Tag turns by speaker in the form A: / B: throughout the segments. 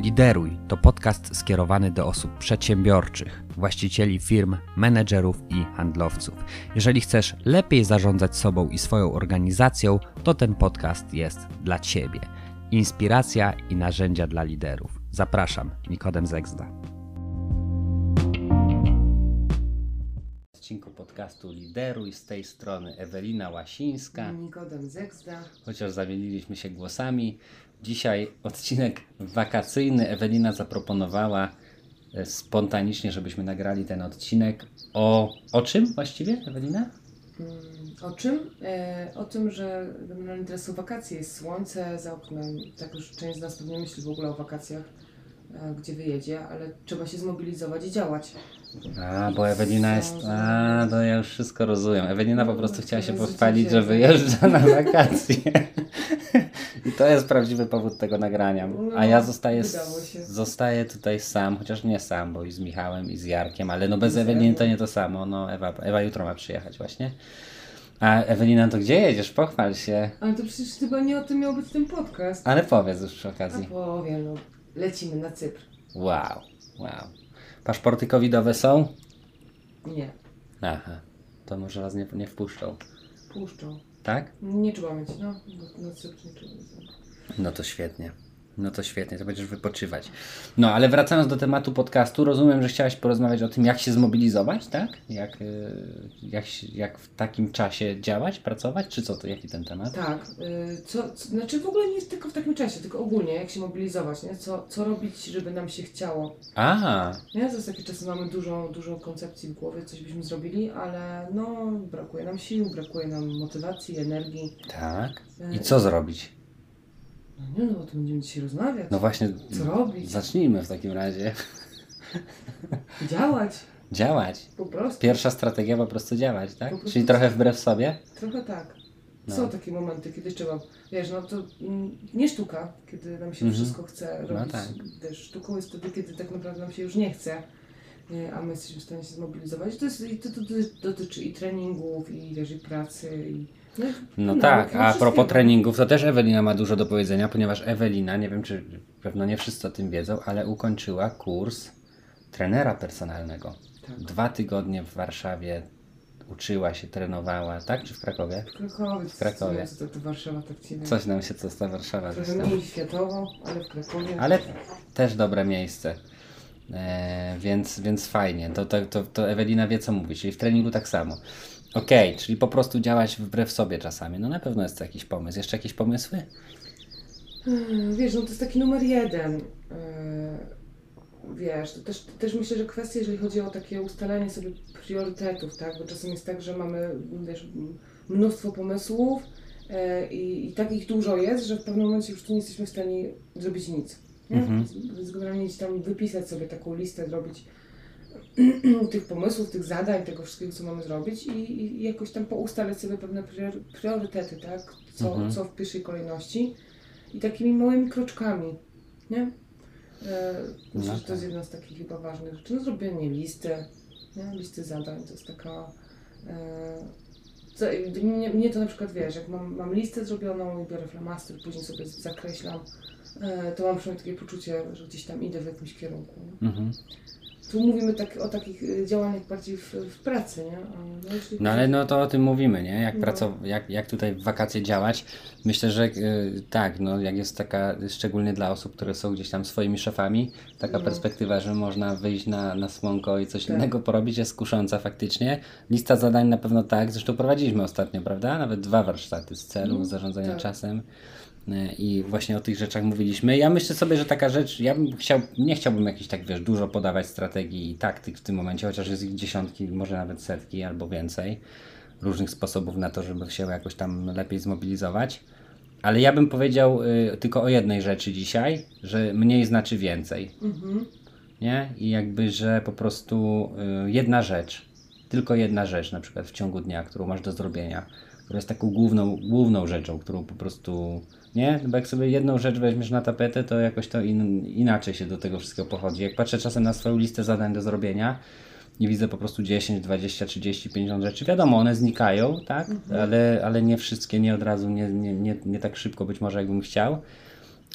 A: Lideruj to podcast skierowany do osób przedsiębiorczych, właścicieli firm, menedżerów i handlowców. Jeżeli chcesz lepiej zarządzać sobą i swoją organizacją, to ten podcast jest dla Ciebie. Inspiracja i narzędzia dla liderów. Zapraszam, Nikodem Zegzda. W odcinku podcastu Lideruj z tej strony Ewelina Łasińska.
B: Nikodem Zegzda.
A: Chociaż zamieniliśmy się głosami. Dzisiaj odcinek wakacyjny. Ewelina zaproponowała e, spontanicznie, żebyśmy nagrali ten odcinek. O, o czym właściwie, Ewelina?
B: Mm, O czym? E, o tym, że generalnie teraz są wakacje, jest słońce za oknem. Tak już część z nas pewnie myśli w ogóle o wakacjach, gdzie wyjedzie, ale trzeba się zmobilizować i działać.
A: A, bo Ewelina jest. A, to ja już wszystko rozumiem. Ewelina po prostu chciała się pochwalić, że wyjeżdża na wakacje. I to jest prawdziwy powód tego nagrania. A ja
B: No,
A: zostaję, zostaję tutaj sam, chociaż nie sam, bo i z Michałem, i z Jarkiem, ale no bez Eweliny to nie to samo. No, Ewa, Ewa jutro ma przyjechać właśnie. A Ewelina, to gdzie jedziesz? Pochwal się.
B: Ale to przecież chyba nie o tym miał być ten podcast.
A: Ale powiedz już przy
B: A
A: okazji.
B: powiem, no. Lecimy na Cypr.
A: Wow, wow. Paszporty covidowe są?
B: Nie,
A: Aha, to może was nie, nie wpuszczą.
B: puszczą.
A: Tak?
B: Nie trzeba mieć, no. Na Cypr nie trzeba mieć.
A: No to świetnie. No to świetnie, to będziesz wypoczywać. No ale wracając do tematu podcastu, rozumiem, że chciałaś porozmawiać o tym, jak się zmobilizować, tak? Jak, y, jak, jak w takim czasie działać, pracować, czy co to, jaki ten temat?
B: Tak, y, co, co, znaczy w ogóle nie tylko w takim czasie, tylko ogólnie, jak się mobilizować, nie? Co, co robić, żeby nam się chciało.
A: A,
B: Nie? Jest takie czasy, mamy dużo, dużo koncepcji w głowie, coś byśmy zrobili, ale no, brakuje nam sił, brakuje nam motywacji, energii.
A: tak. I
B: Y,
A: co zrobić?
B: No nie no, o tym będziemy dzisiaj rozmawiać.
A: No właśnie,
B: Co robić?
A: zacznijmy w takim razie.
B: Działać,
A: Działać.
B: po prostu.
A: Pierwsza strategia po prostu działać, tak?
B: Prostu
A: Czyli trochę wbrew sobie?
B: Trochę tak.
A: No.
B: Są takie momenty, kiedy trzeba, wiesz, no to mm, nie sztuka, kiedy nam się
A: Mhm.
B: wszystko chce
A: No
B: robić.
A: tak.
B: Wiesz, sztuką jest wtedy, kiedy tak naprawdę nam się już nie chce, a my jesteśmy w stanie się zmobilizować. To, jest, to, to, to dotyczy i treningów, i wiesz, i pracy, i... No,
A: No
B: nauki,
A: tak,
B: no
A: a propos treningów, to też Ewelina ma dużo do powiedzenia, ponieważ Ewelina, nie wiem czy pewno nie wszyscy o tym wiedzą, ale ukończyła kurs trenera personalnego.
B: Tak.
A: Dwa tygodnie w Warszawie uczyła się, trenowała, tak? Czy w Krakowie?
B: W Krakowie.
A: W Krakowie.
B: Co to, to Warszawa tak ci
A: Coś nam się co z ta Warszawa
B: Trochę mniej światowo, ale w Krakowie.
A: Ale też dobre miejsce. E, więc, więc fajnie. To, to, to, to Ewelina wie, co mówi, czyli w treningu tak samo. Okej, czyli po prostu działać wbrew sobie czasami. No na pewno jest to jakiś pomysł. Jeszcze jakieś pomysły?
B: Hmm, Wiesz, no to jest taki numer jeden. Yy, Wiesz, to też, też myślę, że kwestia, jeżeli chodzi o takie ustalenie sobie priorytetów, tak? Bo czasem jest tak, że mamy, wiesz, mnóstwo pomysłów yy, i, i tak ich dużo jest, że w pewnym momencie już tu nie jesteśmy w stanie zrobić nic. Nie?
A: Mhm.
B: Generalnie gdzieś tam wypisać sobie taką listę, zrobić tych pomysłów, tych zadań, tego wszystkiego, co mamy zrobić i, i jakoś tam poustalać sobie pewne prior- priorytety, tak? Co,
A: Mhm.
B: co w pierwszej kolejności i takimi małymi kroczkami, nie? E, myślę,
A: No
B: że to jest
A: tak.
B: jedna z takich chyba ważnych rzeczy. No zrobienie listy, nie? Listy zadań to jest taka... E, co, mnie, mnie to na przykład, wiesz, jak mam, mam listę zrobioną i biorę flamaster, później sobie zakreślam, to mam przynajmniej takie poczucie, że gdzieś tam idę w jakimś kierunku.
A: Mhm.
B: Tu mówimy tak, o takich y, działaniach bardziej w, w pracy, nie? No, jeśli
A: No ale no to o tym mówimy, nie? Jak,
B: No.
A: pracow- jak, jak tutaj w wakacje działać. Myślę, że y, tak, no jak jest taka, szczególnie dla osób, które są gdzieś tam swoimi szefami, taka
B: No.
A: perspektywa, że można wyjść na, na słonko i coś
B: Tak.
A: innego porobić jest kusząca faktycznie. Lista zadań na pewno tak, zresztą prowadziliśmy ostatnio, prawda? Nawet dwa warsztaty z celu
B: No,
A: zarządzania
B: tak.
A: czasem. Y, I właśnie o tych rzeczach mówiliśmy. Ja myślę sobie, że taka rzecz, ja bym chciał, nie chciałbym jakichś tak, wiesz, dużo podawać strategii i taktyk w tym momencie, chociaż jest ich dziesiątki, może nawet setki albo więcej różnych sposobów na to, żeby się jakoś tam lepiej zmobilizować. Ale ja bym powiedział y, tylko o jednej rzeczy dzisiaj, że mniej znaczy więcej.
B: Mhm.
A: Nie? I jakby, że po prostu y, jedna rzecz, tylko jedna rzecz na przykład w ciągu dnia, którą masz do zrobienia, która jest taką główną, główną rzeczą, którą po prostu, nie? Bo jak sobie jedną rzecz weźmiesz na tapetę, to jakoś to in, inaczej się do tego wszystkiego pochodzi. Jak patrzę czasem na swoją listę zadań do zrobienia i widzę po prostu 10, 20, 30, 50 rzeczy, wiadomo, one znikają, tak? Ale, ale nie wszystkie, nie od razu, nie, nie, nie, nie tak szybko być może jakbym chciał.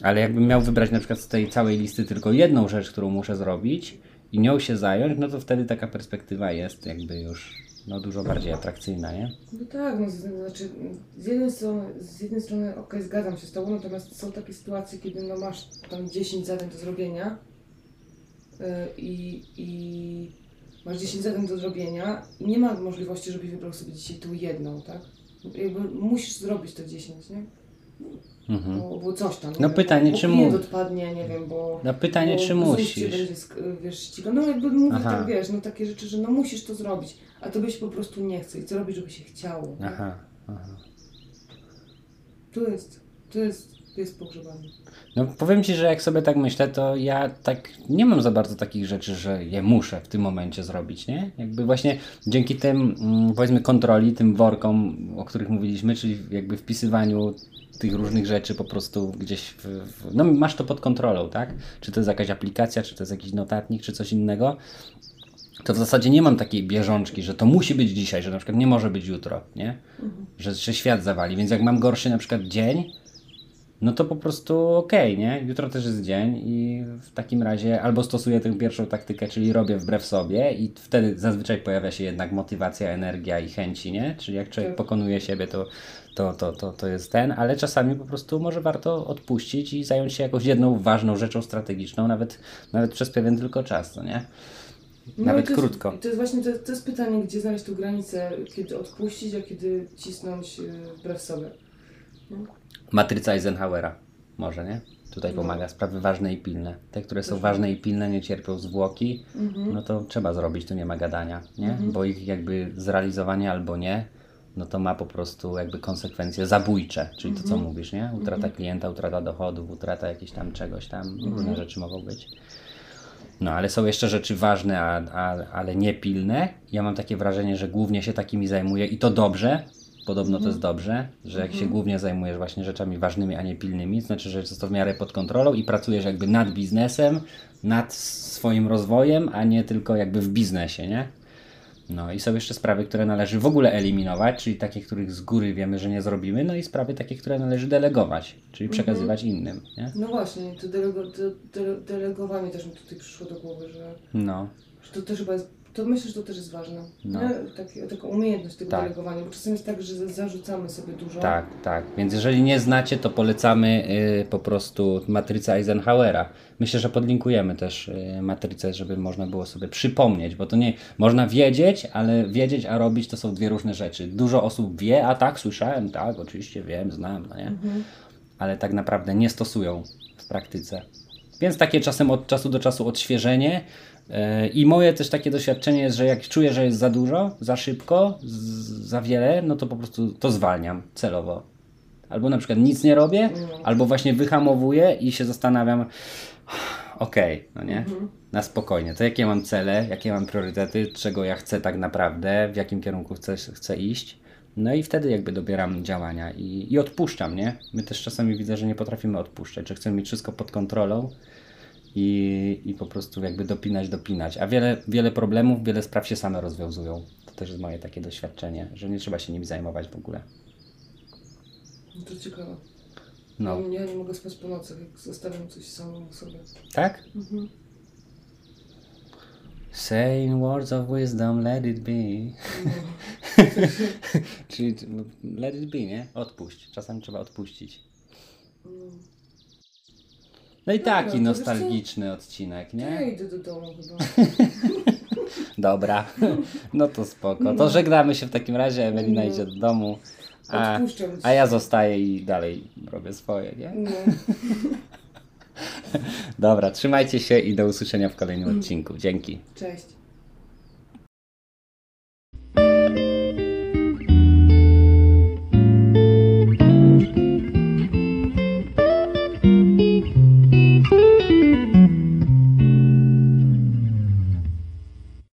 A: Ale jakbym miał wybrać na przykład z tej całej listy tylko jedną rzecz, którą muszę zrobić i nią się zająć, no to wtedy taka perspektywa jest jakby już no, dużo bardziej atrakcyjna, nie?
B: No tak, no, z, znaczy z jednej strony, z jednej strony okej, zgadzam się z Tobą, natomiast są takie sytuacje, kiedy no, masz tam 10 zadań do zrobienia yy, i, masz 10 zadań do zrobienia i nie ma możliwości, żebyś wybrał sobie dzisiaj tu jedną, tak? Jakby musisz zrobić te 10, nie?
A: Mhm.
B: Bo, bo coś tam.
A: No
B: nie
A: pytanie,
B: bo
A: czy mu-
B: odpadnie, nie wiem, bo...
A: No pytanie,
B: bo
A: czy musisz?
B: będzie, wiesz. No jakby mówię
A: Aha.
B: tak, wiesz, no takie rzeczy, że no musisz to zrobić, a tobie się po prostu nie chce i co robić, żeby się chciało.
A: Aha, aha.
B: Tu jest, tu jest, jest pogrzebany.
A: No powiem Ci, że jak sobie tak myślę, to ja tak nie mam za bardzo takich rzeczy, że je muszę w tym momencie zrobić, nie? Jakby właśnie dzięki tym, mm, powiedzmy, kontroli, tym workom, o których mówiliśmy, czyli jakby wpisywaniu tych różnych rzeczy po prostu gdzieś w, w, no masz to pod kontrolą, tak? Czy to jest jakaś aplikacja, czy to jest jakiś notatnik, czy coś innego, to w zasadzie nie mam takiej bieżączki, że to musi być dzisiaj, że na przykład nie może być jutro, nie? Że, że świat zawali, więc jak mam gorszy na przykład dzień, no to po prostu okej, nie? Jutro też jest dzień i w takim razie albo stosuję tę pierwszą taktykę, czyli robię wbrew sobie i wtedy zazwyczaj pojawia się jednak motywacja, energia i chęci, nie? Czyli jak człowiek
B: Tak.
A: pokonuje siebie, to, to, to, to, to jest ten, ale czasami po prostu może warto odpuścić i zająć się jakąś jedną ważną rzeczą strategiczną, nawet, nawet przez pewien tylko czas, no nie?
B: No
A: Nawet
B: i to jest,
A: krótko.
B: i To jest właśnie, to, to jest pytanie, gdzie znaleźć tu granicę, kiedy odpuścić, a kiedy cisnąć yy, wbrew sobie.
A: Matryca Eisenhowera może, nie? Tutaj
B: No.
A: pomaga. Sprawy ważne i pilne. Te, które są ważne i pilne, nie cierpią zwłoki,
B: Mhm.
A: no to trzeba zrobić, tu nie ma gadania, nie? Bo ich jakby zrealizowanie albo nie, no to ma po prostu jakby konsekwencje zabójcze, czyli to
B: Mhm.
A: co mówisz, nie? Utrata klienta, utrata dochodów, utrata jakiegoś tam czegoś tam,
B: Mhm.
A: różne rzeczy mogą być. No, ale są jeszcze rzeczy ważne, a, a, ale niepilne. Ja mam takie wrażenie, że głównie się takimi zajmuję i to dobrze. Podobno to jest dobrze, że jak się głównie zajmujesz właśnie rzeczami ważnymi, a nie pilnymi, to znaczy, że jest to w miarę pod kontrolą i pracujesz jakby nad biznesem, nad swoim rozwojem, a nie tylko jakby w biznesie, nie? No i są jeszcze sprawy, które należy w ogóle eliminować, czyli takie, których z góry wiemy, że nie zrobimy, no i sprawy takie, które należy delegować, czyli przekazywać innym, nie?
B: No właśnie, to, delego, to dele, delegowanie też mi tutaj przyszło do głowy, że,
A: No,
B: że to też chyba jest, to myślę, że to też jest ważne.
A: No.
B: Nie? Takie, taką umiejętność tego
A: Tak.
B: delegowania, bo czasem jest tak, że za- zarzucamy sobie dużo.
A: Tak, tak. Więc jeżeli nie znacie, to polecamy y, po prostu matrycę Eisenhowera. Myślę, że podlinkujemy też y, matrycę, żeby można było sobie przypomnieć, bo to nie można wiedzieć, ale wiedzieć, a robić to są dwie różne rzeczy. Dużo osób wie, a tak, słyszałem, tak, oczywiście wiem, znam, no nie? Ale tak naprawdę nie stosują w praktyce. Więc takie czasem od czasu do czasu odświeżenie. Yy, I moje też takie doświadczenie jest, że jak czuję, że jest za dużo, za szybko, za wiele, no to po prostu to zwalniam celowo. Albo na przykład nic nie robię, albo właśnie wyhamowuję i się zastanawiam, okej, no nie? Na spokojnie. To jakie mam cele, jakie mam priorytety, czego ja chcę tak naprawdę, w jakim kierunku chcę, chcę iść. No i wtedy jakby dobieram działania i, i odpuszczam, nie? My też czasami widzę, że nie potrafimy odpuszczać, że chcemy mieć wszystko pod kontrolą i, i po prostu jakby dopinać, dopinać. A wiele, wiele problemów, wiele spraw się same rozwiązują. To też jest moje takie doświadczenie, że nie trzeba się nimi zajmować w ogóle.
B: No to ciekawe.
A: No,
B: Ja nie mogę spać po nocach, jak zostawiam coś samemu sobie.
A: tak? Saying words of wisdom, let it be. Czyli no, let it be, nie? Odpuść. Czasami trzeba odpuścić. No i
B: Dobra,
A: taki
B: to wiesz co?
A: nostalgiczny odcinek,
B: Ja
A: nie?
B: idę do domu chyba.
A: Dobra, no to spoko. To żegnamy się w takim razie, Ewelina
B: No.
A: idzie do domu, a,
B: Odpuszczam
A: a ja zostaję i dalej robię swoje, nie?
B: No.
A: Dobra, trzymajcie się i do usłyszenia w kolejnym odcinku. Dzięki.
B: Cześć.